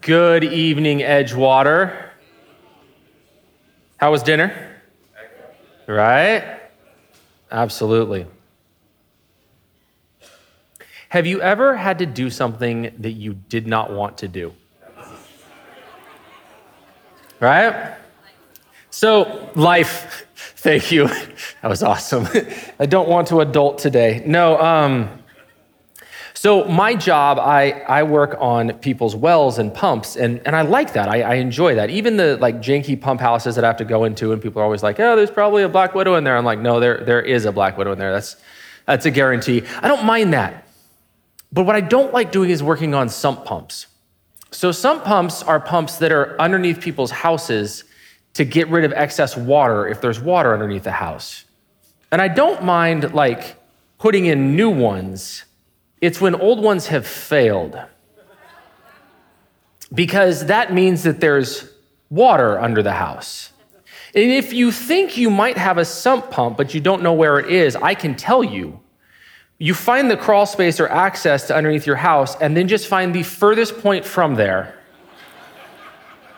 Good evening, Edgewater. How was dinner? Right? Absolutely. Have you ever had to do something that you did not want to do? Right? So, life, thank you. That was awesome. I don't want to adult today. No, um, so my job, I, I work on people's wells and pumps, and, and I like that. I, I enjoy that. Even the like janky pump houses that I have to go into, and people are always like, "Oh, there's probably a black widow in there." I'm like, "No, there there is a black widow in there. That's that's a guarantee." I don't mind that, but what I don't like doing is working on sump pumps. So sump pumps are pumps that are underneath people's houses to get rid of excess water if there's water underneath the house, and I don't mind like putting in new ones it's when old ones have failed. Because that means that there's water under the house. And if you think you might have a sump pump, but you don't know where it is, I can tell you. You find the crawl space or access to underneath your house, and then just find the furthest point from there.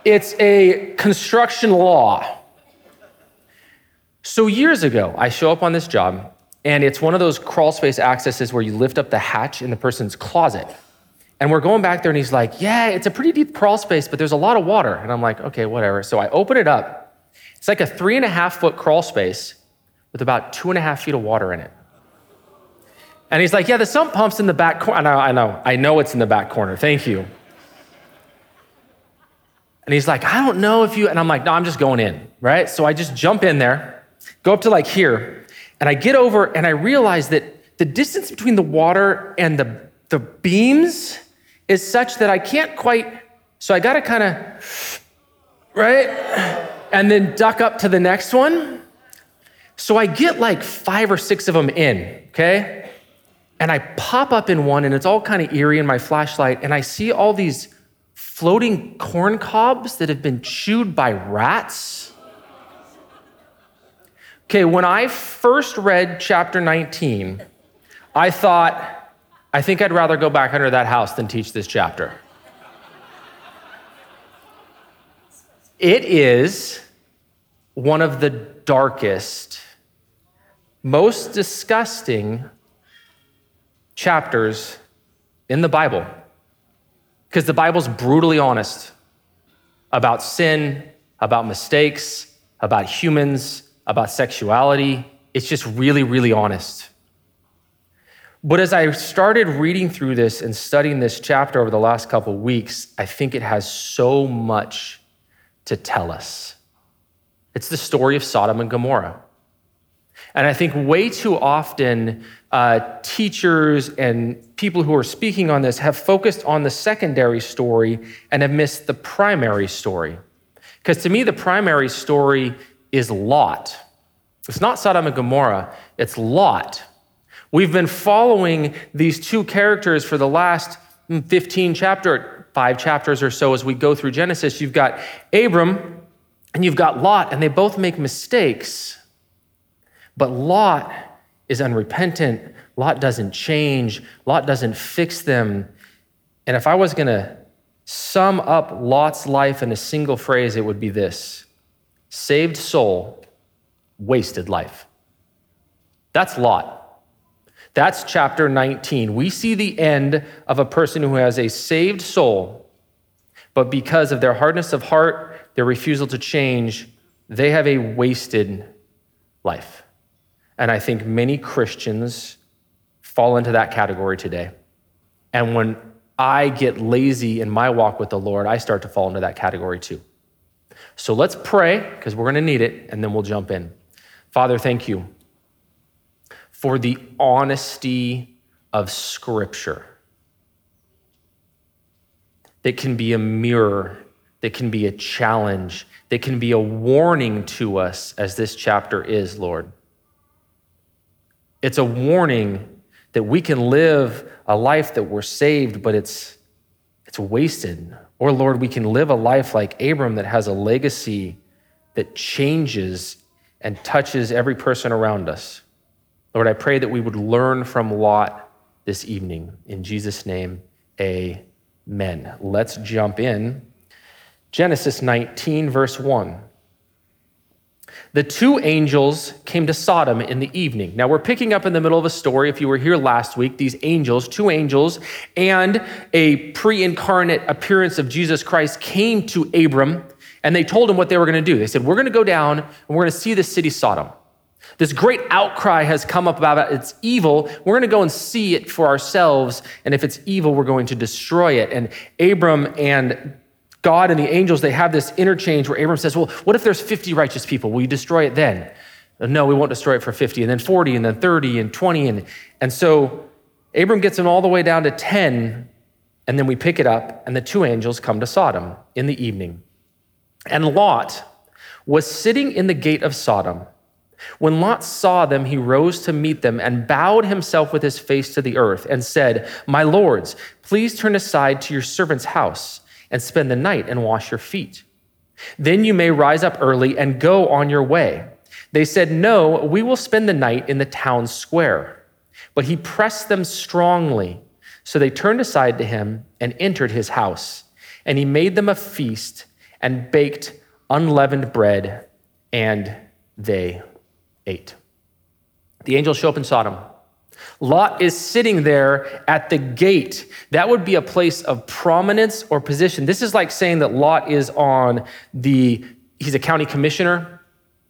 It's a construction law. So, years ago, I show up on this job, and it's one of those crawl space accesses where you lift up the hatch in the person's closet. And we're going back there, and he's like, Yeah, it's a pretty deep crawl space, but there's a lot of water. And I'm like, Okay, whatever. So I open it up. It's like a three and a half foot crawl space with about two and a half feet of water in it. And he's like, Yeah, the sump pump's in the back corner. I know, I know, I know it's in the back corner. Thank you. And he's like, I don't know if you, and I'm like, No, I'm just going in, right? So I just jump in there, go up to like here, and I get over and I realize that the distance between the water and the, the beams is such that I can't quite, so I got to kind of, right? And then duck up to the next one. So I get like five or six of them in, okay? And I pop up in one and it's all kind of eerie in my flashlight and I see all these floating corn cobs that have been chewed by rats. Okay, when I first read chapter 19, I thought, I think I'd rather go back under that house than teach this chapter. It is one of the darkest, most disgusting chapters in the Bible. Because the Bible's brutally honest about sin, about mistakes, about humans, about sexuality. It's just really, really honest. But as I started reading through this and studying this chapter over the last couple weeks, I think it has so much to tell us. It's the story of Sodom and Gomorrah. And I think way too often, uh, teachers and people who are speaking on this have focused on the secondary story and have missed the primary story. Because to me, the primary story is Lot. It's not Sodom and Gomorrah, it's Lot. We've been following these two characters for the last hmm, 15 chapter, five chapters or so as we go through Genesis. You've got Abram and you've got Lot, and they both make mistakes. But Lot is unrepentant. Lot doesn't change. Lot doesn't fix them. And if I was going to sum up Lot's life in a single phrase, it would be this saved soul, wasted life. That's Lot. That's chapter 19. We see the end of a person who has a saved soul, but because of their hardness of heart, their refusal to change, they have a wasted life. And I think many Christians fall into that category today. And when I get lazy in my walk with the Lord, I start to fall into that category too. So let's pray because we're going to need it, and then we'll jump in. Father, thank you for the honesty of Scripture that can be a mirror, that can be a challenge, that can be a warning to us, as this chapter is, Lord. It's a warning that we can live a life that we're saved, but it's, it's wasted or, Lord, we can live a life like Abram that has a legacy that changes and touches every person around us. Lord, I pray that we would learn from Lot this evening. In Jesus' name, amen. Let's jump in. Genesis 19, verse 1. The two angels came to Sodom in the evening. Now, we're picking up in the middle of a story. If you were here last week, these angels, two angels, and a pre incarnate appearance of Jesus Christ came to Abram and they told him what they were going to do. They said, We're going to go down and we're going to see the city Sodom. This great outcry has come up about it. It's evil. We're going to go and see it for ourselves. And if it's evil, we're going to destroy it. And Abram and God and the angels, they have this interchange where Abram says, Well, what if there's 50 righteous people? Will you destroy it then? Uh, no, we won't destroy it for 50, and then 40, and then 30, and 20. And, and so Abram gets them all the way down to 10, and then we pick it up, and the two angels come to Sodom in the evening. And Lot was sitting in the gate of Sodom. When Lot saw them, he rose to meet them and bowed himself with his face to the earth and said, My lords, please turn aside to your servant's house and spend the night and wash your feet. Then you may rise up early and go on your way. They said, No, we will spend the night in the town square. But he pressed them strongly. So they turned aside to him and entered his house. And he made them a feast and baked unleavened bread, and they ate. The angels show up in Sodom. Lot is sitting there at the gate. That would be a place of prominence or position. This is like saying that Lot is on the, he's a county commissioner,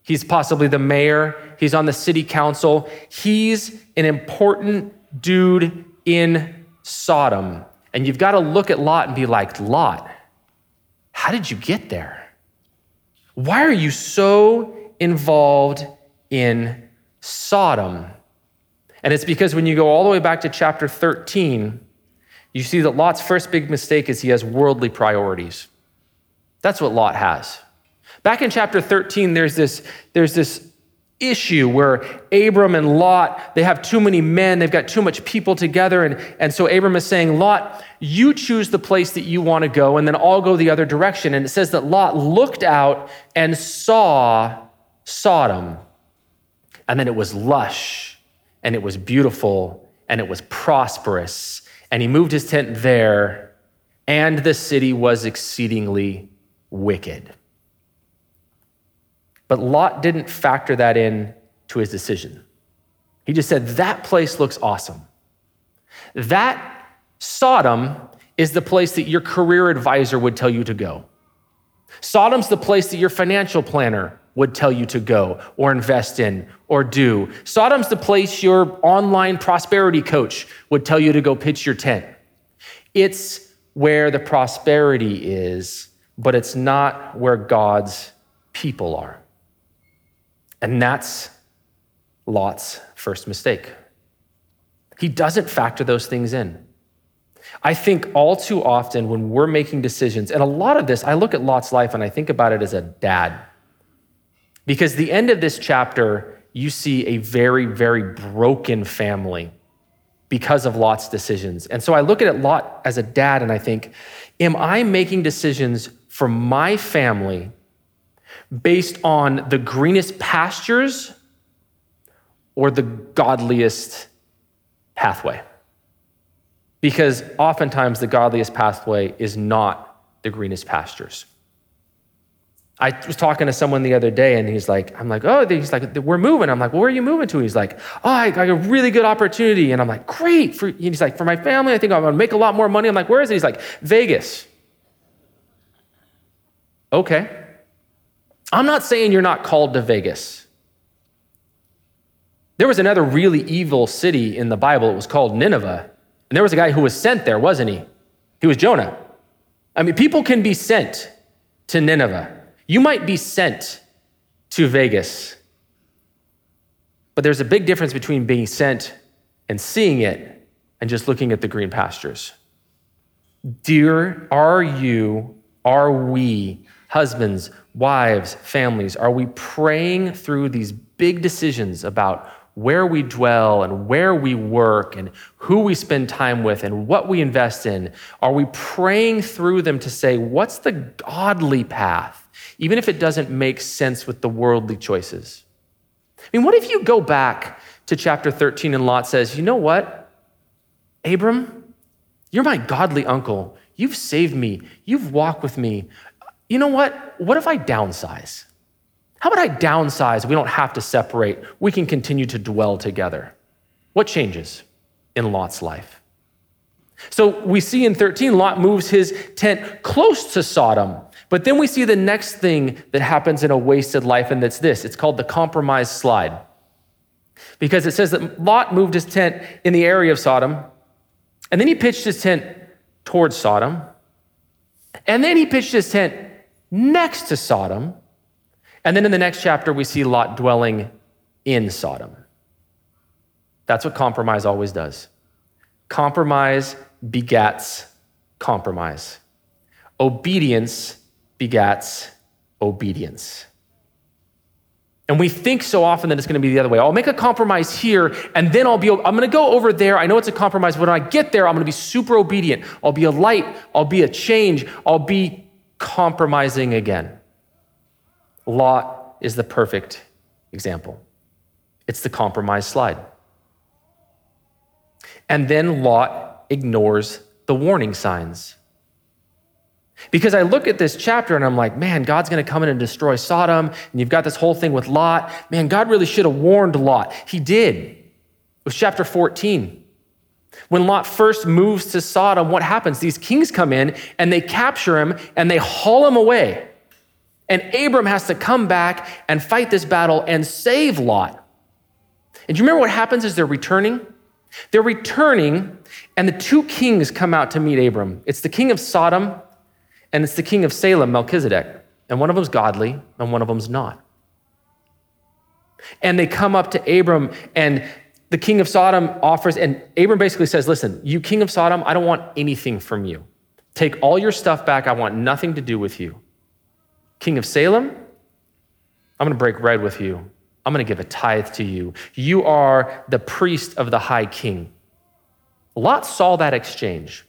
he's possibly the mayor, he's on the city council. He's an important dude in Sodom. And you've got to look at Lot and be like, Lot, how did you get there? Why are you so involved in Sodom? And it's because when you go all the way back to chapter 13, you see that Lot's first big mistake is he has worldly priorities. That's what Lot has. Back in chapter 13, there's this, there's this issue where Abram and Lot, they have too many men, they've got too much people together. And, and so Abram is saying, Lot, you choose the place that you want to go, and then I'll go the other direction. And it says that Lot looked out and saw Sodom. And then it was lush and it was beautiful and it was prosperous. And he moved his tent there, and the city was exceedingly wicked. But Lot didn't factor that in to his decision. He just said, That place looks awesome. That Sodom is the place that your career advisor would tell you to go. Sodom's the place that your financial planner would tell you to go or invest in or do. Sodom's the place your online prosperity coach would tell you to go pitch your tent. It's where the prosperity is, but it's not where God's people are. And that's Lot's first mistake. He doesn't factor those things in. I think all too often when we're making decisions, and a lot of this, I look at Lot's life and I think about it as a dad. Because the end of this chapter, you see a very, very broken family because of Lot's decisions. And so I look at Lot as a dad and I think, am I making decisions for my family based on the greenest pastures or the godliest pathway? Because oftentimes the godliest pathway is not the greenest pastures. I was talking to someone the other day and he's like, I'm like, oh, he's like, we're moving. I'm like, well, where are you moving to? He's like, oh, I got a really good opportunity. And I'm like, great. For, he's like, for my family, I think I'm gonna make a lot more money. I'm like, where is it? He's like, Vegas. Okay. I'm not saying you're not called to Vegas. There was another really evil city in the Bible. It was called Nineveh. And there was a guy who was sent there, wasn't he? He was Jonah. I mean, people can be sent to Nineveh. You might be sent to Vegas, but there's a big difference between being sent and seeing it and just looking at the green pastures. Dear, are you, are we, husbands, wives, families, are we praying through these big decisions about where we dwell and where we work and who we spend time with and what we invest in? Are we praying through them to say, what's the godly path? Even if it doesn't make sense with the worldly choices. I mean, what if you go back to chapter 13 and Lot says, You know what? Abram, you're my godly uncle. You've saved me. You've walked with me. You know what? What if I downsize? How about I downsize? We don't have to separate. We can continue to dwell together. What changes in Lot's life? So we see in 13, Lot moves his tent close to Sodom. But then we see the next thing that happens in a wasted life, and that's this it's called the compromise slide. Because it says that Lot moved his tent in the area of Sodom, and then he pitched his tent towards Sodom, and then he pitched his tent next to Sodom. And then in the next chapter, we see Lot dwelling in Sodom. That's what compromise always does. Compromise begats compromise. Obedience begats obedience. And we think so often that it's going to be the other way. I'll make a compromise here, and then I'll be, I'm going to go over there. I know it's a compromise, but when I get there, I'm going to be super obedient. I'll be a light. I'll be a change. I'll be compromising again. Lot is the perfect example. It's the compromise slide. And then Lot ignores the warning signs. Because I look at this chapter and I'm like, man, God's going to come in and destroy Sodom. And you've got this whole thing with Lot. Man, God really should have warned Lot. He did. It was chapter 14. When Lot first moves to Sodom, what happens? These kings come in and they capture him and they haul him away. And Abram has to come back and fight this battle and save Lot. And do you remember what happens as they're returning? They're returning, and the two kings come out to meet Abram. It's the king of Sodom and it's the king of Salem, Melchizedek. And one of them's godly, and one of them's not. And they come up to Abram, and the king of Sodom offers, and Abram basically says, Listen, you king of Sodom, I don't want anything from you. Take all your stuff back. I want nothing to do with you. King of Salem, I'm going to break bread with you. I'm going to give a tithe to you. You are the priest of the high king. Lot saw that exchange.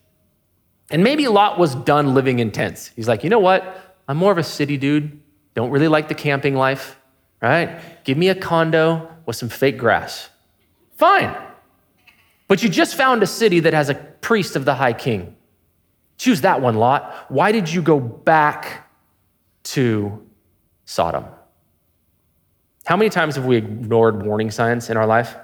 And maybe Lot was done living in tents. He's like, you know what? I'm more of a city dude. Don't really like the camping life, right? Give me a condo with some fake grass. Fine. But you just found a city that has a priest of the high king. Choose that one, Lot. Why did you go back to Sodom? How many times have we ignored warning signs in our life?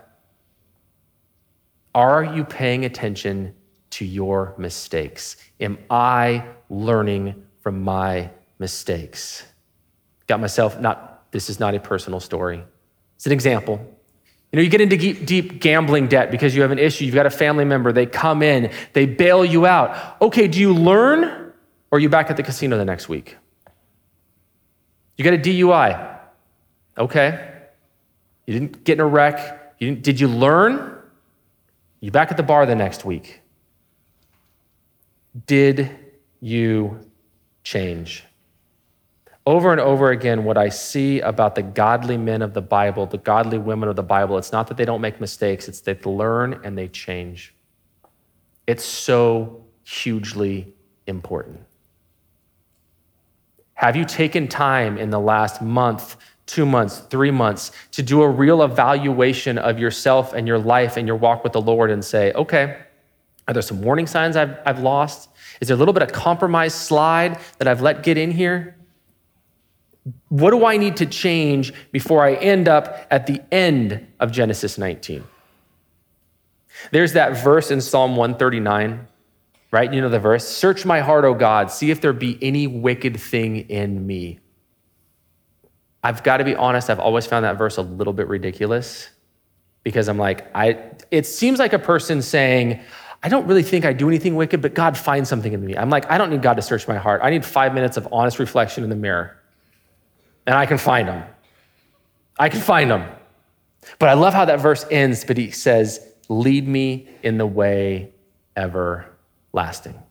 Are you paying attention to your mistakes? Am I learning from my mistakes? Got myself, not, this is not a personal story. It's an example. You know, you get into deep, deep gambling debt because you have an issue, you've got a family member, they come in, they bail you out. Okay, do you learn or are you back at the casino the next week? You got a DUI. Okay. You didn't get in a wreck. You didn't. did you learn? You back at the bar the next week. Did you change? Over and over again, what I see about the godly men of the Bible, the godly women of the Bible, it's not that they don't make mistakes, it's that they learn and they change. It's so hugely important. Have you taken time in the last month, two months, three months to do a real evaluation of yourself and your life and your walk with the Lord and say, okay, are there some warning signs I've, I've lost? Is there a little bit of compromise slide that I've let get in here? What do I need to change before I end up at the end of Genesis 19? There's that verse in Psalm 139, right? You know the verse Search my heart, O God, see if there be any wicked thing in me. I've got to be honest, I've always found that verse a little bit ridiculous because I'm like, I, it seems like a person saying, I don't really think I do anything wicked, but God finds something in me. I'm like, I don't need God to search my heart. I need five minutes of honest reflection in the mirror. And I can find them. I can find them. But I love how that verse ends, but he says, Lead me in the way everlasting.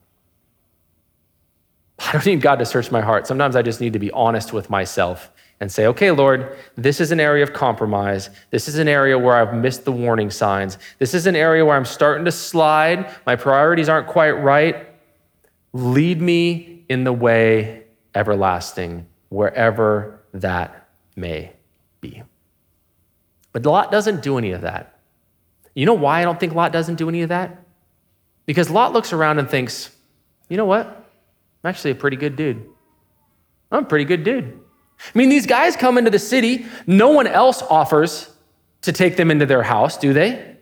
I don't need God to search my heart. Sometimes I just need to be honest with myself and say, okay, Lord, this is an area of compromise. This is an area where I've missed the warning signs. This is an area where I'm starting to slide. My priorities aren't quite right. Lead me in the way everlasting, wherever that may be. But Lot doesn't do any of that. You know why I don't think Lot doesn't do any of that? Because Lot looks around and thinks, you know what? I'm actually a pretty good dude. I'm a pretty good dude. I mean, these guys come into the city, no one else offers to take them into their house, do they?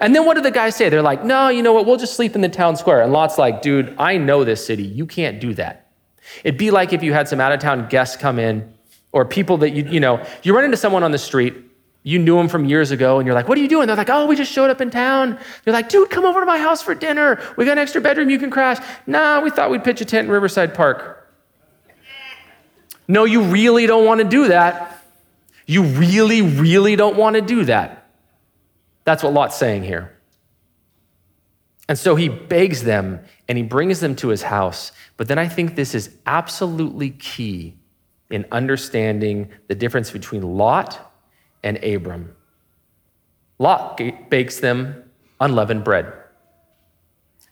And then what do the guys say? They're like, no, you know what? We'll just sleep in the town square. And Lot's like, dude, I know this city. You can't do that. It'd be like if you had some out of town guests come in or people that you, you know, you run into someone on the street, you knew them from years ago, and you're like, what are you doing? They're like, oh, we just showed up in town. You're like, dude, come over to my house for dinner. We got an extra bedroom you can crash. Nah, we thought we'd pitch a tent in Riverside Park. No, you really don't want to do that. You really, really don't want to do that. That's what Lot's saying here. And so he begs them and he brings them to his house. But then I think this is absolutely key in understanding the difference between Lot and Abram. Lot bakes them unleavened bread.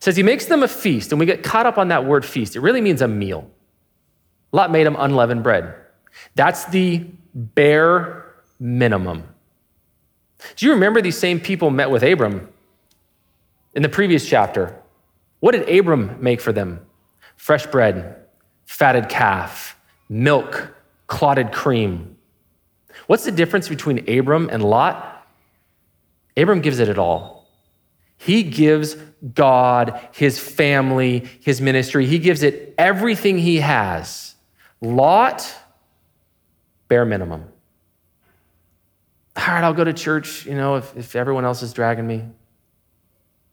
Says he makes them a feast, and we get caught up on that word feast. It really means a meal. Lot made him unleavened bread. That's the bare minimum. Do you remember these same people met with Abram in the previous chapter? What did Abram make for them? Fresh bread, fatted calf, milk, clotted cream. What's the difference between Abram and Lot? Abram gives it at all. He gives God, his family, his ministry, he gives it everything he has. Lot, bare minimum. All right, I'll go to church, you know, if, if everyone else is dragging me.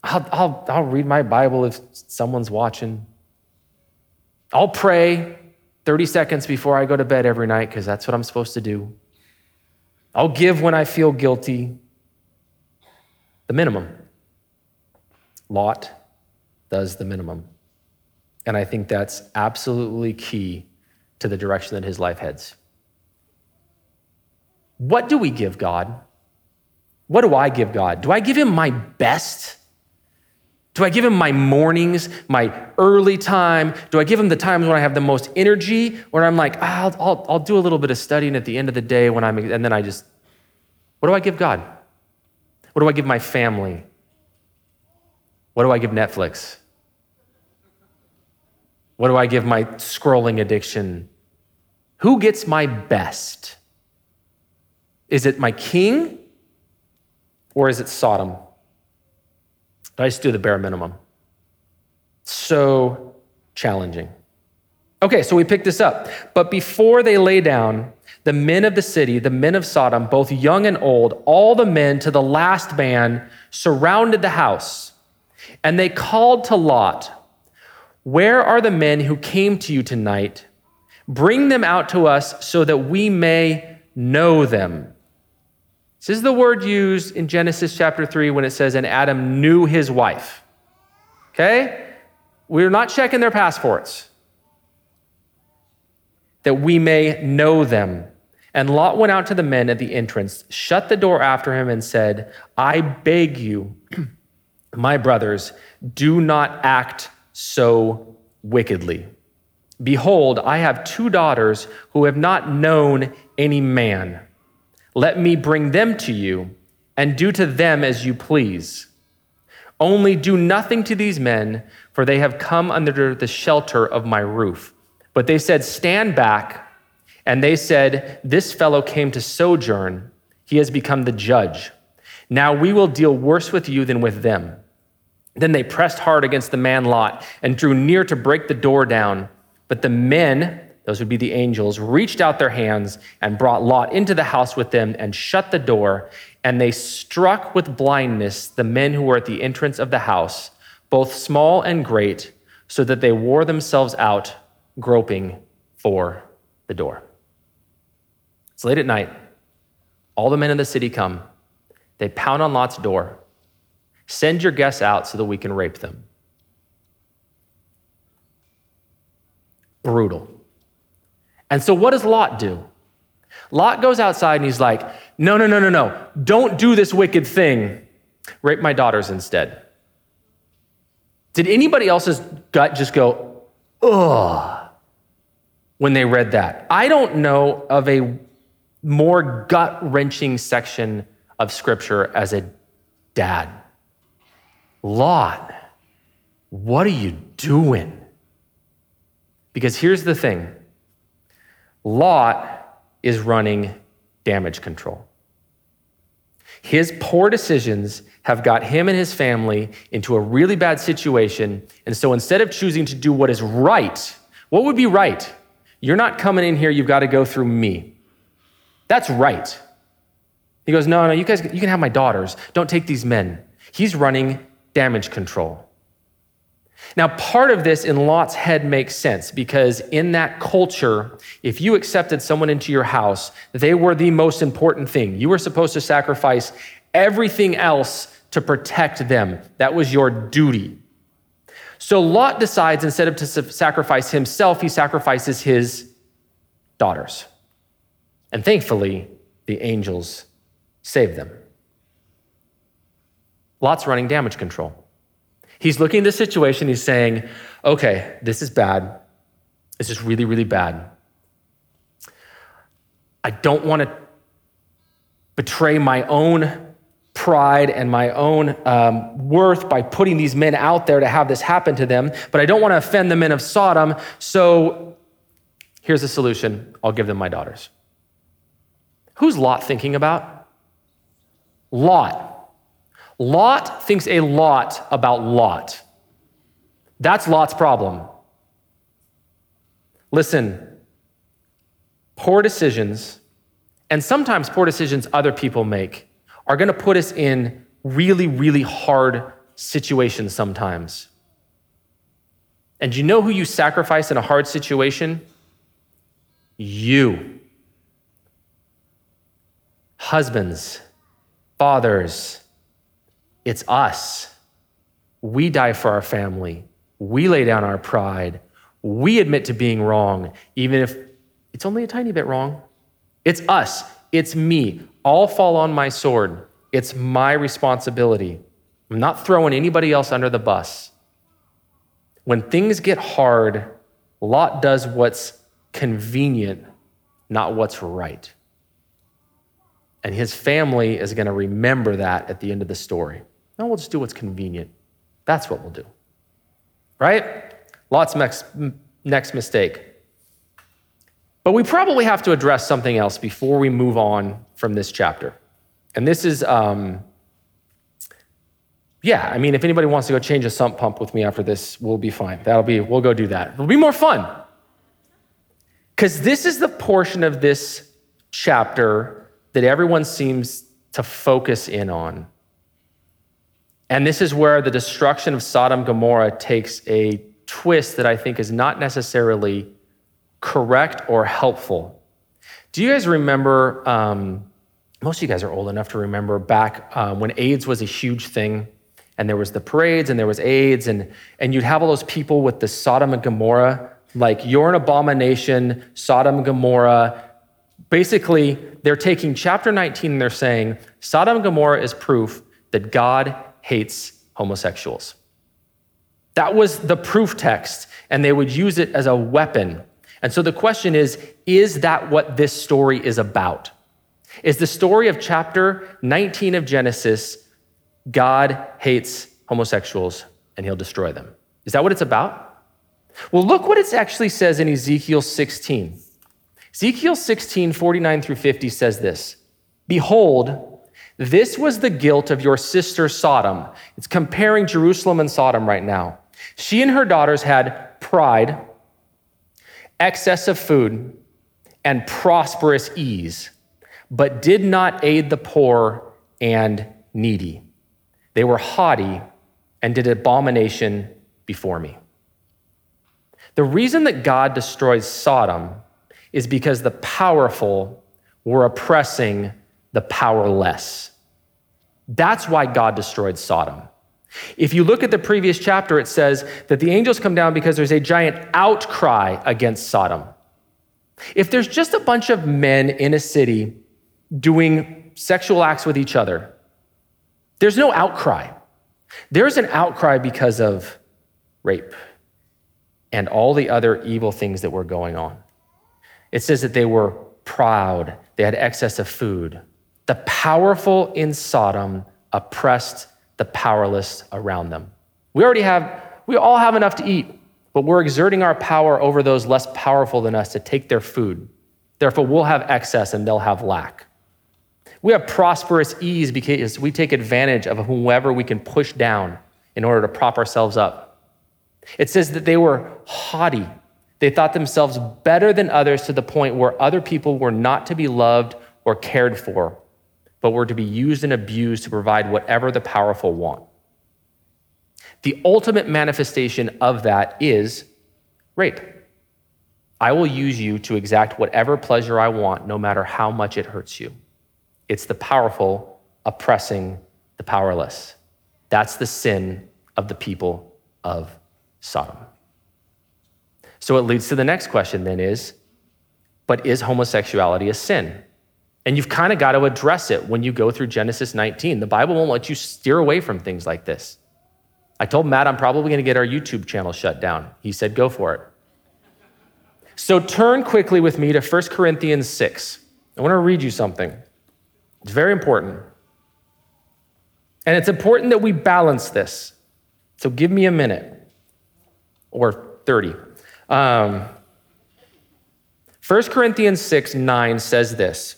I'll, I'll, I'll read my Bible if someone's watching. I'll pray 30 seconds before I go to bed every night because that's what I'm supposed to do. I'll give when I feel guilty. The minimum. Lot does the minimum. And I think that's absolutely key to the direction that his life heads. What do we give God? What do I give God? Do I give him my best? Do I give him my mornings, my early time? Do I give him the times when I have the most energy, where I'm like, ah, I'll, I'll, I'll do a little bit of studying at the end of the day when I'm, and then I just, what do I give God? What do I give my family? What do I give Netflix? What do I give my scrolling addiction? Who gets my best? Is it my king or is it Sodom? I just do the bare minimum. So challenging. Okay, so we pick this up. But before they lay down, the men of the city, the men of Sodom, both young and old, all the men to the last man surrounded the house. And they called to Lot, Where are the men who came to you tonight? Bring them out to us so that we may know them. This is the word used in Genesis chapter 3 when it says, and Adam knew his wife. Okay? We're not checking their passports. That we may know them. And Lot went out to the men at the entrance, shut the door after him, and said, I beg you, my brothers, do not act so wickedly. Behold, I have two daughters who have not known any man. Let me bring them to you, and do to them as you please. Only do nothing to these men, for they have come under the shelter of my roof. But they said, Stand back. And they said, This fellow came to sojourn. He has become the judge. Now we will deal worse with you than with them. Then they pressed hard against the man Lot and drew near to break the door down. But the men, those would be the angels, reached out their hands and brought Lot into the house with them and shut the door. And they struck with blindness the men who were at the entrance of the house, both small and great, so that they wore themselves out, groping for the door. It's late at night. All the men in the city come. They pound on Lot's door. Send your guests out so that we can rape them. Brutal. And so, what does Lot do? Lot goes outside and he's like, No, no, no, no, no. Don't do this wicked thing. Rape my daughters instead. Did anybody else's gut just go, ugh, when they read that? I don't know of a more gut wrenching section of scripture as a dad. Lot, what are you doing? Because here's the thing Lot is running damage control. His poor decisions have got him and his family into a really bad situation. And so instead of choosing to do what is right, what would be right? You're not coming in here, you've got to go through me. That's right. He goes, No, no, you guys, you can have my daughters. Don't take these men. He's running damage control. Now, part of this in Lot's head makes sense because in that culture, if you accepted someone into your house, they were the most important thing. You were supposed to sacrifice everything else to protect them. That was your duty. So Lot decides instead of to sacrifice himself, he sacrifices his daughters. And thankfully, the angels save them. Lot's running damage control. He's looking at the situation, he's saying, okay, this is bad. This is really, really bad. I don't want to betray my own pride and my own um, worth by putting these men out there to have this happen to them, but I don't want to offend the men of Sodom. So here's the solution I'll give them my daughters. Who's Lot thinking about? Lot. Lot thinks a lot about Lot. That's Lot's problem. Listen, poor decisions, and sometimes poor decisions other people make, are going to put us in really, really hard situations sometimes. And you know who you sacrifice in a hard situation? You. Husbands, fathers, it's us. We die for our family. We lay down our pride. We admit to being wrong, even if it's only a tiny bit wrong. It's us. It's me. All fall on my sword. It's my responsibility. I'm not throwing anybody else under the bus. When things get hard, Lot does what's convenient, not what's right. And his family is going to remember that at the end of the story. No, we'll just do what's convenient. That's what we'll do. Right? Lot's next, next mistake. But we probably have to address something else before we move on from this chapter. And this is, um, yeah, I mean, if anybody wants to go change a sump pump with me after this, we'll be fine. That'll be, we'll go do that. It'll be more fun. Because this is the portion of this chapter that everyone seems to focus in on. And this is where the destruction of Sodom Gomorrah takes a twist that I think is not necessarily correct or helpful. Do you guys remember? Um, most of you guys are old enough to remember back um, when AIDS was a huge thing, and there was the parades and there was AIDS, and and you'd have all those people with the Sodom and Gomorrah, like you're an abomination, Sodom and Gomorrah. Basically, they're taking chapter 19 and they're saying Sodom and Gomorrah is proof that God hates homosexuals. That was the proof text, and they would use it as a weapon. And so the question is is that what this story is about? Is the story of chapter 19 of Genesis God hates homosexuals and he'll destroy them? Is that what it's about? Well, look what it actually says in Ezekiel 16. Ezekiel 16, 49 through 50 says this Behold, this was the guilt of your sister Sodom. It's comparing Jerusalem and Sodom right now. She and her daughters had pride, excess of food, and prosperous ease, but did not aid the poor and needy. They were haughty and did abomination before me. The reason that God destroys Sodom is because the powerful were oppressing the powerless. That's why God destroyed Sodom. If you look at the previous chapter, it says that the angels come down because there's a giant outcry against Sodom. If there's just a bunch of men in a city doing sexual acts with each other, there's no outcry. There's an outcry because of rape and all the other evil things that were going on. It says that they were proud, they had excess of food, the powerful in Sodom oppressed the powerless around them. We already have, we all have enough to eat. but we're exerting our power over those less powerful than us to take their food. Therefore, we'll have excess and they'll have lack. We have prosperous ease because we take advantage of whomever we can push down in order to prop ourselves up. It says that they were haughty. They thought themselves better than others to the point where other people were not to be loved or cared for, but were to be used and abused to provide whatever the powerful want. The ultimate manifestation of that is rape. I will use you to exact whatever pleasure I want, no matter how much it hurts you. It's the powerful oppressing the powerless. That's the sin of the people of Sodom. So it leads to the next question then is, but is homosexuality a sin? And you've kind of got to address it when you go through Genesis 19. The Bible won't let you steer away from things like this. I told Matt I'm probably going to get our YouTube channel shut down. He said, go for it. So turn quickly with me to 1 Corinthians 6. I want to read you something. It's very important. And it's important that we balance this. So give me a minute or 30. Um, 1 Corinthians 6 9 says this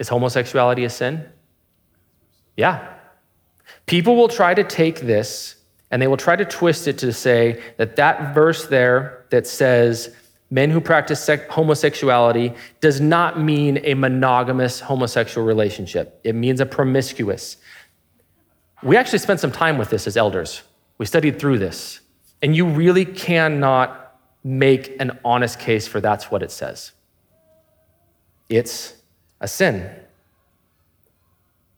Is homosexuality a sin? Yeah. People will try to take this and they will try to twist it to say that that verse there that says men who practice homosexuality does not mean a monogamous homosexual relationship. It means a promiscuous. We actually spent some time with this as elders. We studied through this. And you really cannot make an honest case for that's what it says. It's a sin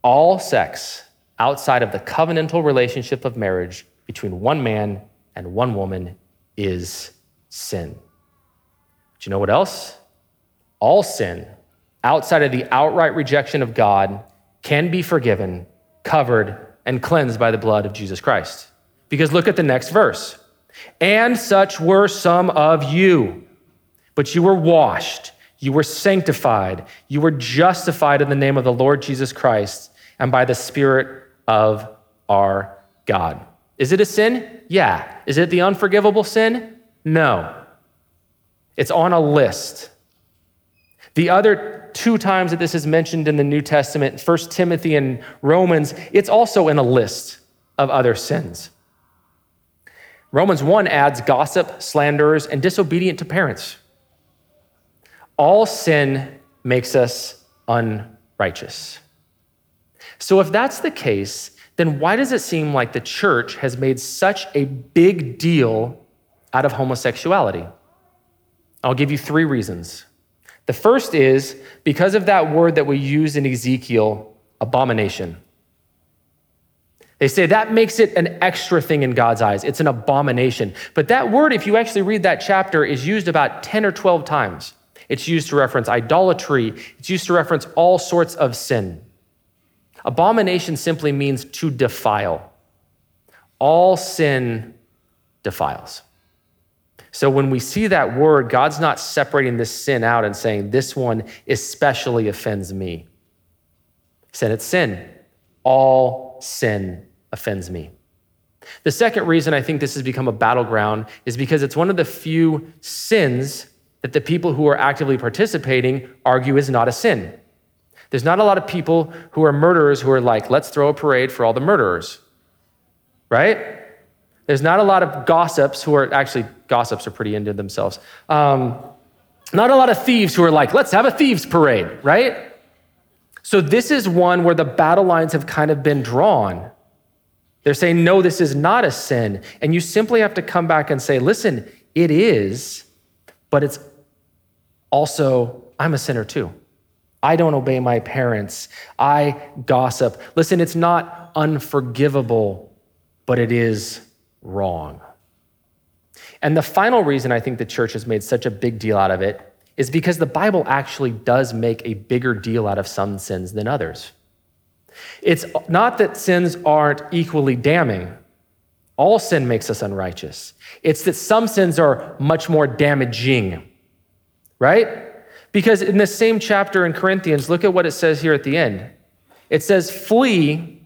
all sex outside of the covenantal relationship of marriage between one man and one woman is sin. Do you know what else? All sin outside of the outright rejection of God can be forgiven, covered, and cleansed by the blood of Jesus Christ. Because look at the next verse. And such were some of you, but you were washed, you were sanctified, you were justified in the name of the Lord Jesus Christ and by the Spirit of our God. Is it a sin? Yeah. Is it the unforgivable sin? No. It's on a list. The other two times that this is mentioned in the New Testament, 1 Timothy and Romans, it's also in a list of other sins. Romans 1 adds gossip, slanderers, and disobedient to parents. All sin makes us unrighteous. So, if that's the case, then why does it seem like the church has made such a big deal out of homosexuality? I'll give you three reasons. The first is because of that word that we use in Ezekiel, abomination. They say that makes it an extra thing in God's eyes. It's an abomination. But that word, if you actually read that chapter, is used about 10 or 12 times. It's used to reference idolatry, it's used to reference all sorts of sin. Abomination simply means to defile. All sin defiles. So when we see that word, God's not separating this sin out and saying, this one especially offends me. Said, it's sin. All sin offends me. The second reason I think this has become a battleground is because it's one of the few sins that the people who are actively participating argue is not a sin. There's not a lot of people who are murderers who are like, let's throw a parade for all the murderers, right? There's not a lot of gossips who are actually, gossips are pretty into themselves. Um, not a lot of thieves who are like, let's have a thieves parade, right? So this is one where the battle lines have kind of been drawn. They're saying, no, this is not a sin. And you simply have to come back and say, listen, it is, but it's also, I'm a sinner too. I don't obey my parents. I gossip. Listen, it's not unforgivable, but it is wrong. And the final reason I think the church has made such a big deal out of it is because the Bible actually does make a bigger deal out of some sins than others. It's not that sins aren't equally damning. All sin makes us unrighteous. It's that some sins are much more damaging, right? Because in the same chapter in Corinthians, look at what it says here at the end. It says, Flee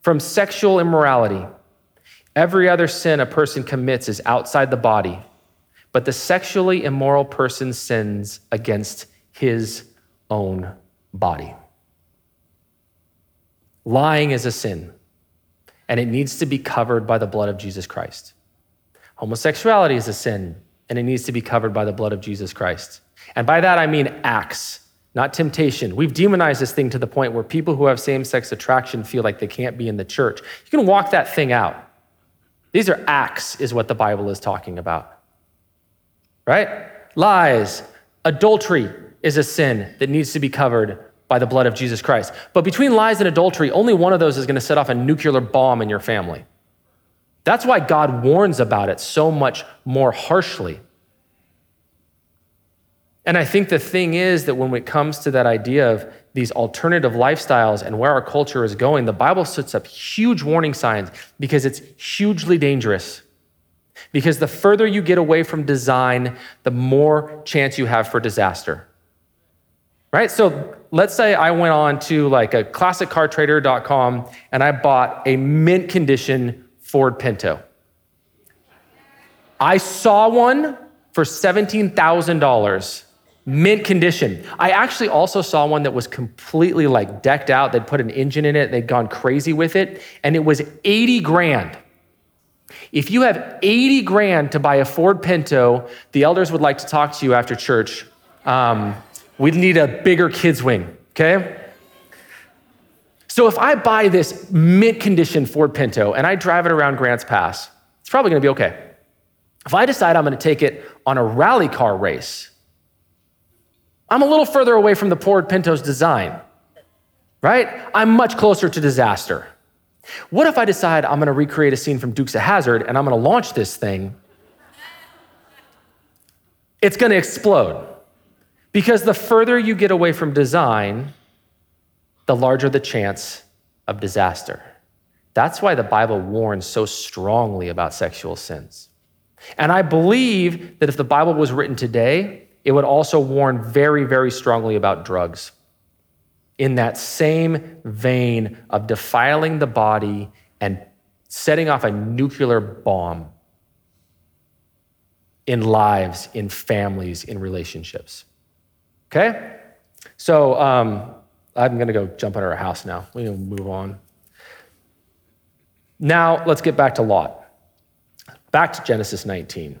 from sexual immorality. Every other sin a person commits is outside the body, but the sexually immoral person sins against his own body. Lying is a sin, and it needs to be covered by the blood of Jesus Christ. Homosexuality is a sin, and it needs to be covered by the blood of Jesus Christ. And by that, I mean acts, not temptation. We've demonized this thing to the point where people who have same sex attraction feel like they can't be in the church. You can walk that thing out. These are acts, is what the Bible is talking about. Right? Lies, adultery is a sin that needs to be covered by the blood of Jesus Christ. But between lies and adultery, only one of those is going to set off a nuclear bomb in your family. That's why God warns about it so much more harshly. And I think the thing is that when it comes to that idea of these alternative lifestyles and where our culture is going, the Bible sets up huge warning signs because it's hugely dangerous. Because the further you get away from design, the more chance you have for disaster. Right? So let's say I went on to like a classiccartrader.com and I bought a mint condition Ford Pinto. I saw one for $17,000 mint condition. I actually also saw one that was completely like decked out. They'd put an engine in it, they'd gone crazy with it, and it was 80 grand. If you have 80 grand to buy a Ford Pinto, the elders would like to talk to you after church. Um, we'd need a bigger kids' wing, okay? So if I buy this mint condition Ford Pinto and I drive it around Grants Pass, it's probably gonna be okay. If I decide I'm gonna take it on a rally car race, I'm a little further away from the Ford Pinto's design, right? I'm much closer to disaster. What if I decide I'm gonna recreate a scene from Dukes of Hazzard and I'm gonna launch this thing? It's gonna explode. Because the further you get away from design, the larger the chance of disaster. That's why the Bible warns so strongly about sexual sins. And I believe that if the Bible was written today, it would also warn very, very strongly about drugs. In that same vein of defiling the body and setting off a nuclear bomb in lives, in families, in relationships. Okay? So um, I'm going to go jump under a house now. We can move on. Now, let's get back to Lot. Back to Genesis 19.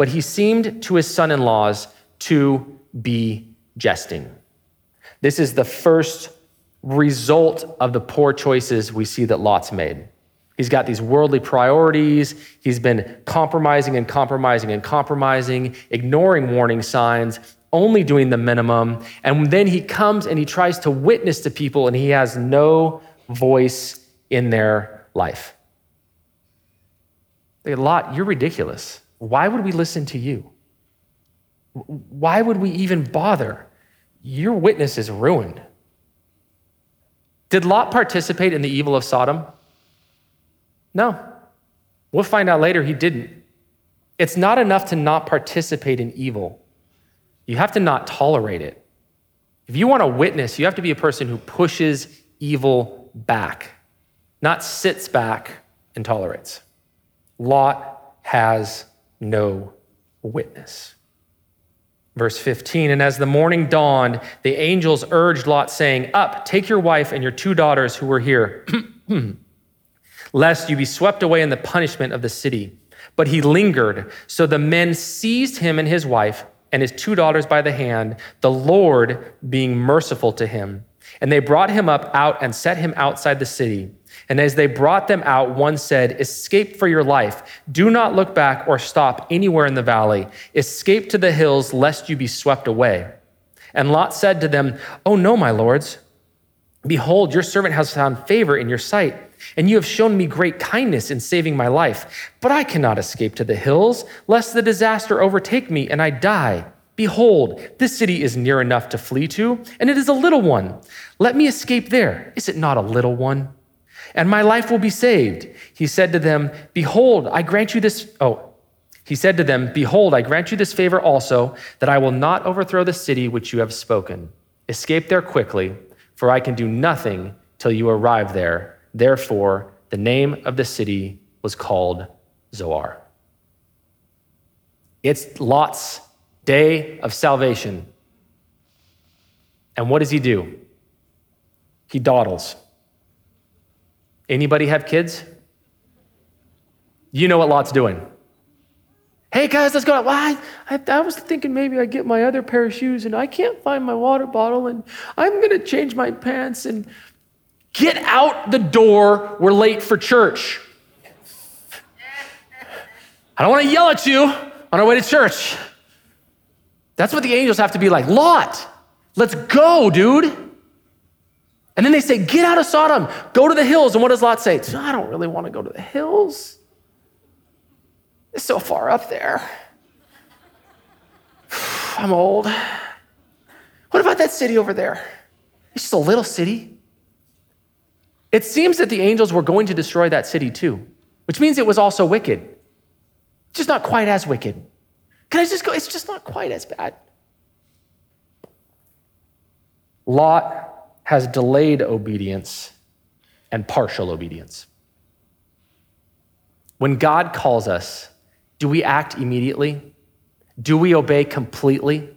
but he seemed to his son in laws to be jesting. This is the first result of the poor choices we see that Lot's made. He's got these worldly priorities. He's been compromising and compromising and compromising, ignoring warning signs, only doing the minimum. And then he comes and he tries to witness to people, and he has no voice in their life. They, Lot, you're ridiculous. Why would we listen to you? Why would we even bother? Your witness is ruined. Did Lot participate in the evil of Sodom? No. We'll find out later he didn't. It's not enough to not participate in evil, you have to not tolerate it. If you want to witness, you have to be a person who pushes evil back, not sits back and tolerates. Lot has no witness. Verse 15, and as the morning dawned, the angels urged Lot, saying, Up, take your wife and your two daughters who were here, lest you be swept away in the punishment of the city. But he lingered. So the men seized him and his wife and his two daughters by the hand, the Lord being merciful to him. And they brought him up out and set him outside the city. And as they brought them out, one said, Escape for your life. Do not look back or stop anywhere in the valley. Escape to the hills, lest you be swept away. And Lot said to them, Oh, no, my lords. Behold, your servant has found favor in your sight, and you have shown me great kindness in saving my life. But I cannot escape to the hills, lest the disaster overtake me and I die. Behold, this city is near enough to flee to, and it is a little one. Let me escape there. Is it not a little one? And my life will be saved. He said to them, Behold, I grant you this. Oh, he said to them, Behold, I grant you this favor also, that I will not overthrow the city which you have spoken. Escape there quickly for I can do nothing till you arrive there. Therefore, the name of the city was called Zoar. It's Lot's day of salvation. And what does he do? He dawdles. Anybody have kids? You know what Lot's doing. Hey guys, let's go. Why? I, I, was thinking maybe I get my other pair of shoes and I can't find my water bottle and I'm going to change my pants and get out the door. We're late for church. I don't want to yell at you on our way to church. That's what the angels have to be like. Lot, let's go, dude. And then they say, Get out of Sodom, go to the hills. And what does Lot say? I don't really want to go to the hills. It's so far up there. I'm old. What about that city over there? It's just a little city. It seems that the angels were going to destroy that city too, which means it was also wicked. Just not quite as wicked. Can I just go? It's just not quite as bad. Lot has delayed obedience and partial obedience. When God calls us, do we act immediately? Do we obey completely?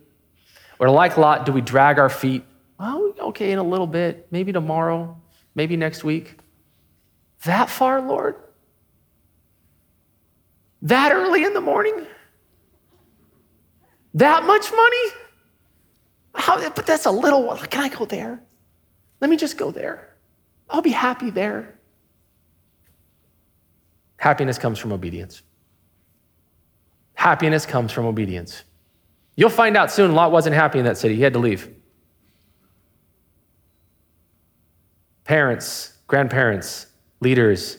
Or, like Lot, do we drag our feet? Oh, okay, in a little bit, maybe tomorrow, maybe next week. That far, Lord? That early in the morning? That much money? How, but that's a little, can I go there? Let me just go there. I'll be happy there. Happiness comes from obedience. Happiness comes from obedience. You'll find out soon Lot wasn't happy in that city. He had to leave. Parents, grandparents, leaders,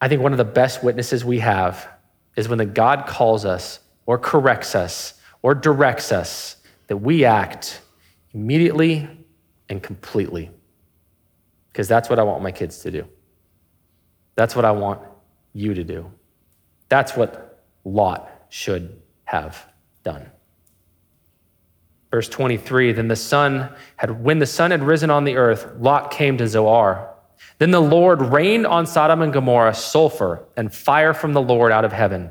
I think one of the best witnesses we have is when the God calls us or corrects us or directs us that we act immediately and completely. Because that's what I want my kids to do. That's what I want you to do. That's what Lot should have done. Verse 23 Then the sun had, when the sun had risen on the earth, Lot came to Zoar. Then the Lord rained on Sodom and Gomorrah sulfur and fire from the Lord out of heaven.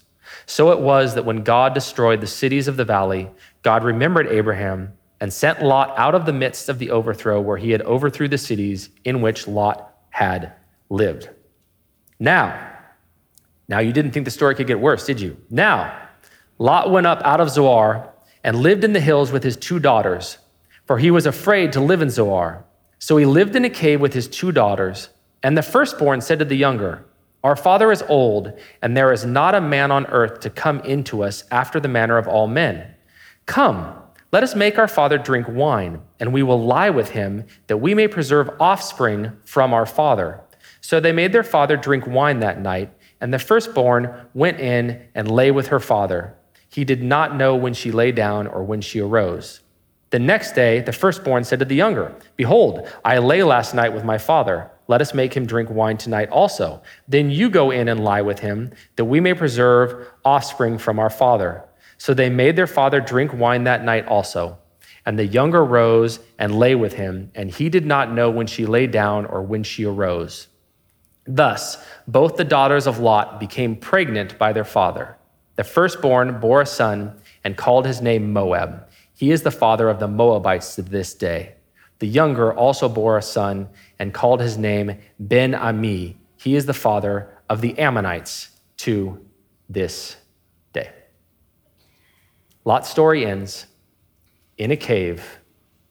So it was that when God destroyed the cities of the valley, God remembered Abraham and sent Lot out of the midst of the overthrow where he had overthrew the cities in which Lot had lived. Now, now, you didn't think the story could get worse, did you? Now, Lot went up out of Zoar and lived in the hills with his two daughters, for he was afraid to live in Zoar. So he lived in a cave with his two daughters. And the firstborn said to the younger, Our father is old, and there is not a man on earth to come into us after the manner of all men. Come, let us make our father drink wine, and we will lie with him, that we may preserve offspring from our father. So they made their father drink wine that night and the firstborn went in and lay with her father. He did not know when she lay down or when she arose. The next day, the firstborn said to the younger, Behold, I lay last night with my father, Let us make him drink wine tonight also. Then you go in and lie with him, that we may preserve offspring from our father. So they made their father drink wine that night also. And the younger rose and lay with him, and he did not know when she lay down or when she arose. Thus, both the daughters of Lot became pregnant by their father. The firstborn bore a son and called his name Moab. He is the father of the Moabites to this day. The younger also bore a son and called his name Ben Ami. He is the father of the Ammonites to this day. Lot's story ends in a cave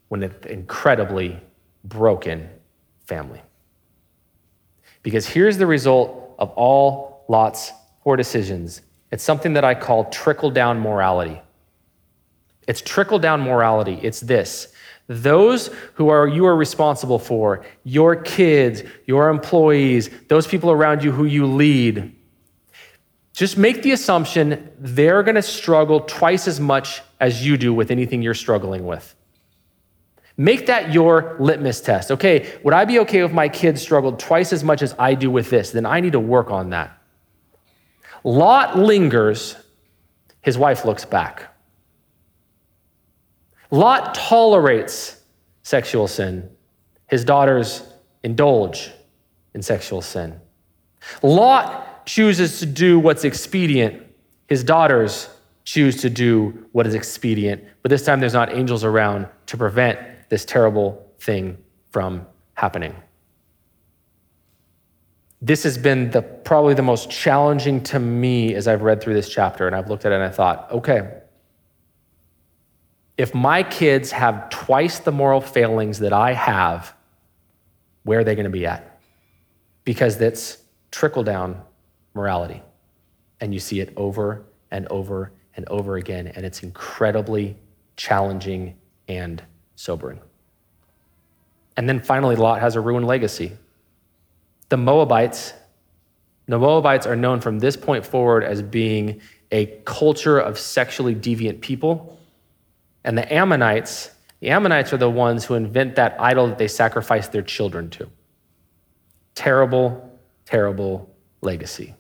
with an incredibly broken family. Because here's the result of all Lot's poor decisions it's something that I call trickle down morality. It's trickle down morality. It's this those who are you are responsible for, your kids, your employees, those people around you who you lead, just make the assumption they're going to struggle twice as much as you do with anything you're struggling with. Make that your litmus test. Okay, would I be okay if my kids struggled twice as much as I do with this? Then I need to work on that. Lot lingers, his wife looks back. Lot tolerates sexual sin. His daughters indulge in sexual sin. Lot chooses to do what's expedient. His daughters choose to do what is expedient. But this time there's not angels around to prevent this terrible thing from happening. This has been the, probably the most challenging to me as I've read through this chapter, and I've looked at it and I thought, okay, if my kids have twice the moral failings that I have, where are they going to be at? Because that's trickle down morality. And you see it over and over and over again, and it's incredibly challenging and sobering. And then finally, Lot has a ruined legacy. The Moabites, the Moabites are known from this point forward as being a culture of sexually deviant people and the Ammonites, the Ammonites are the ones who invent that idol that they sacrifice their children to. Terrible, terrible legacy.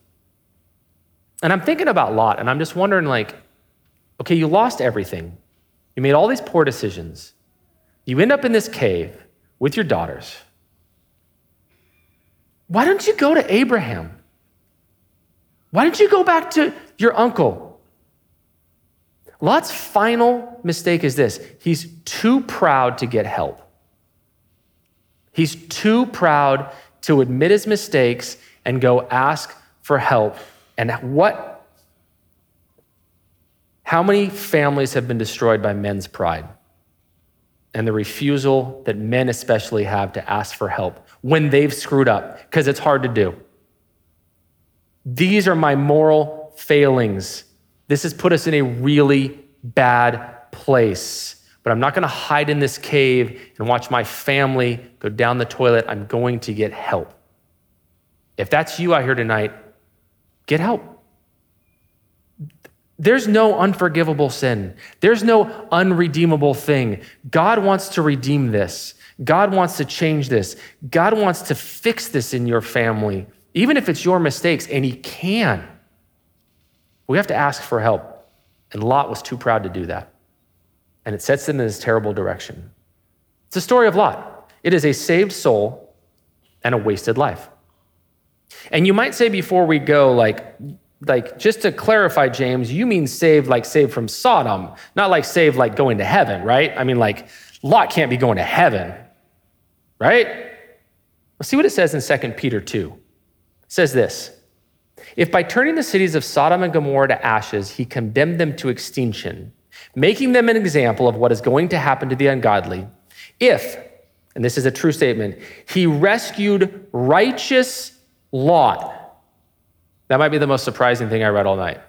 And I'm thinking about Lot, and I'm just wondering like, okay, you lost everything. You made all these poor decisions. You end up in this cave with your daughters. Why don't you go to Abraham? Why don't you go back to your uncle? Lot's final mistake is this he's too proud to get help. He's too proud to admit his mistakes and go ask for help. And what? How many families have been destroyed by men's pride and the refusal that men especially have to ask for help when they've screwed up? Because it's hard to do. These are my moral failings. This has put us in a really bad place. But I'm not going to hide in this cave and watch my family go down the toilet. I'm going to get help. If that's you out here tonight, get help. There's no unforgivable sin. There's no unredeemable thing. God wants to redeem this. God wants to change this. God wants to fix this in your family, even if it's your mistakes, and He can. We have to ask for help. And Lot was too proud to do that. And it sets them in this terrible direction. It's the story of Lot. It is a saved soul and a wasted life. And you might say before we go, like, like just to clarify, James, you mean saved like saved from Sodom, not like saved like going to heaven, right? I mean, like Lot can't be going to heaven, right? Let's see what it says in 2 Peter 2. It says this if by turning the cities of Sodom and Gomorrah to ashes, he condemned them to extinction, making them an example of what is going to happen to the ungodly, if, and this is a true statement, he rescued righteous Lot, that might be the most surprising thing I read all night.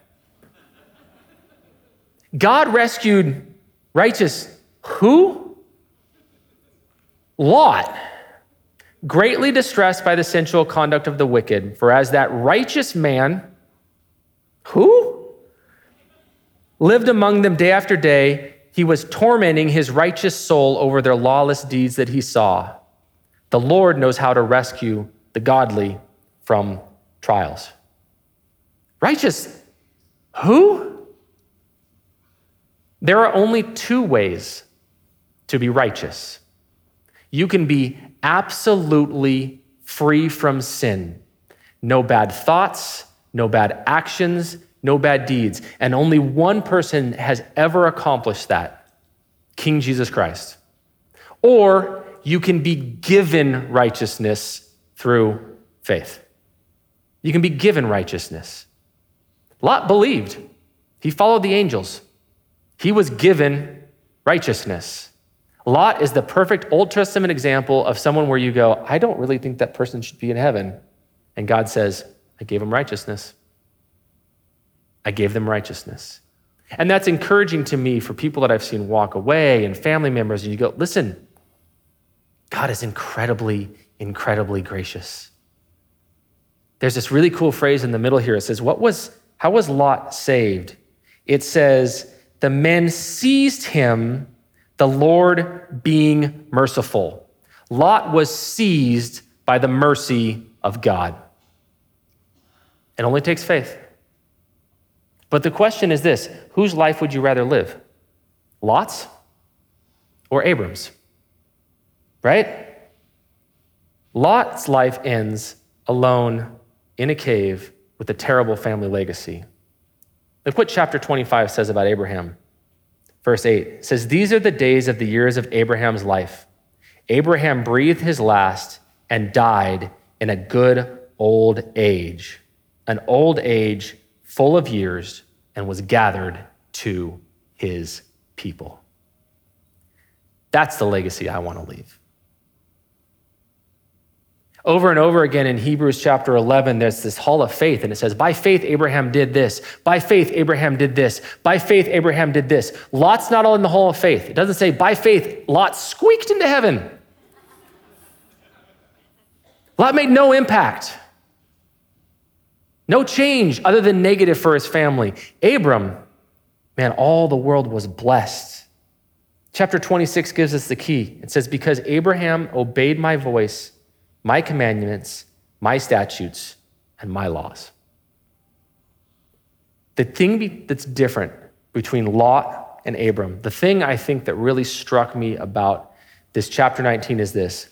God rescued righteous who? Lot greatly distressed by the sensual conduct of the wicked. For as that righteous man, who lived among them day after day, he was tormenting his righteous soul over their lawless deeds that he saw. The Lord knows how to rescue the godly from trials. Righteous, who? There are only two ways to be righteous. You can be absolutely free from sin, no bad thoughts, no bad actions, no bad deeds. And only one person has ever accomplished that King Jesus Christ. Or you can be given righteousness through faith. You can be given righteousness. Lot believed, he followed the angels, he was given righteousness. Lot is the perfect Old Testament example of someone where you go, I don't really think that person should be in heaven. And God says, I gave him righteousness. I gave them righteousness. And that's encouraging to me for people that I've seen walk away and family members. And you go, listen, God is incredibly, incredibly gracious. There's this really cool phrase in the middle here. It says, What was, how was Lot saved? It says, The men seized him, the Lord being merciful. Lot was seized by the mercy of God. It only takes faith. But the question is this whose life would you rather live? Lot's or Abram's? Right? Lot's life ends alone in a cave with a terrible family legacy. Look what chapter 25 says about Abraham. Verse 8 says, These are the days of the years of Abraham's life. Abraham breathed his last and died in a good old age, an old age full of years and was gathered to his people. That's the legacy I want to leave. Over and over again in Hebrews chapter 11, there's this hall of faith, and it says, By faith, Abraham did this. By faith, Abraham did this. By faith, Abraham did this. Lot's not all in the hall of faith. It doesn't say, By faith, Lot squeaked into heaven. Lot made no impact. No change other than negative for his family. Abram, man, all the world was blessed. Chapter 26 gives us the key. It says, Because Abraham obeyed my voice, my commandments, my statutes, and my laws. The thing that's different between Lot and Abram, the thing I think that really struck me about this chapter 19 is this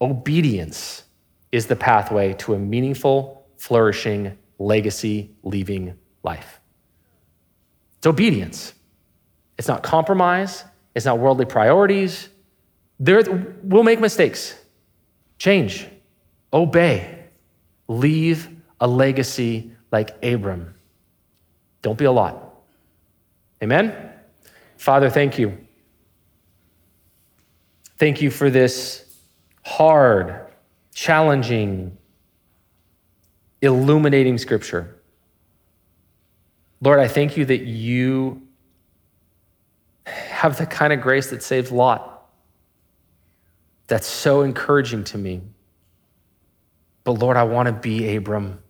obedience is the pathway to a meaningful flourishing, legacy leaving life. It's obedience. It's not compromise. It's not worldly priorities. There, we'll make mistakes. Change. Obey. Leave a legacy like Abram. Don't be a lot. Amen? Father, thank you. Thank you for this hard, challenging, illuminating scripture. Lord, I thank you that you have the kind of grace that saves Lot. That's so encouraging to me. But Lord, I want to be Abram.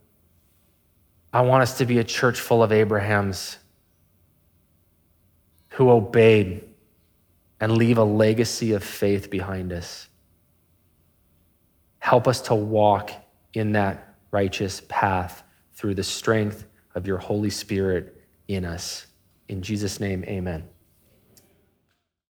I want us to be a church full of Abrahams who obeyed and leave a legacy of faith behind us. Help us to walk in that righteous path through the strength of your Holy Spirit in us. In Jesus' name, amen.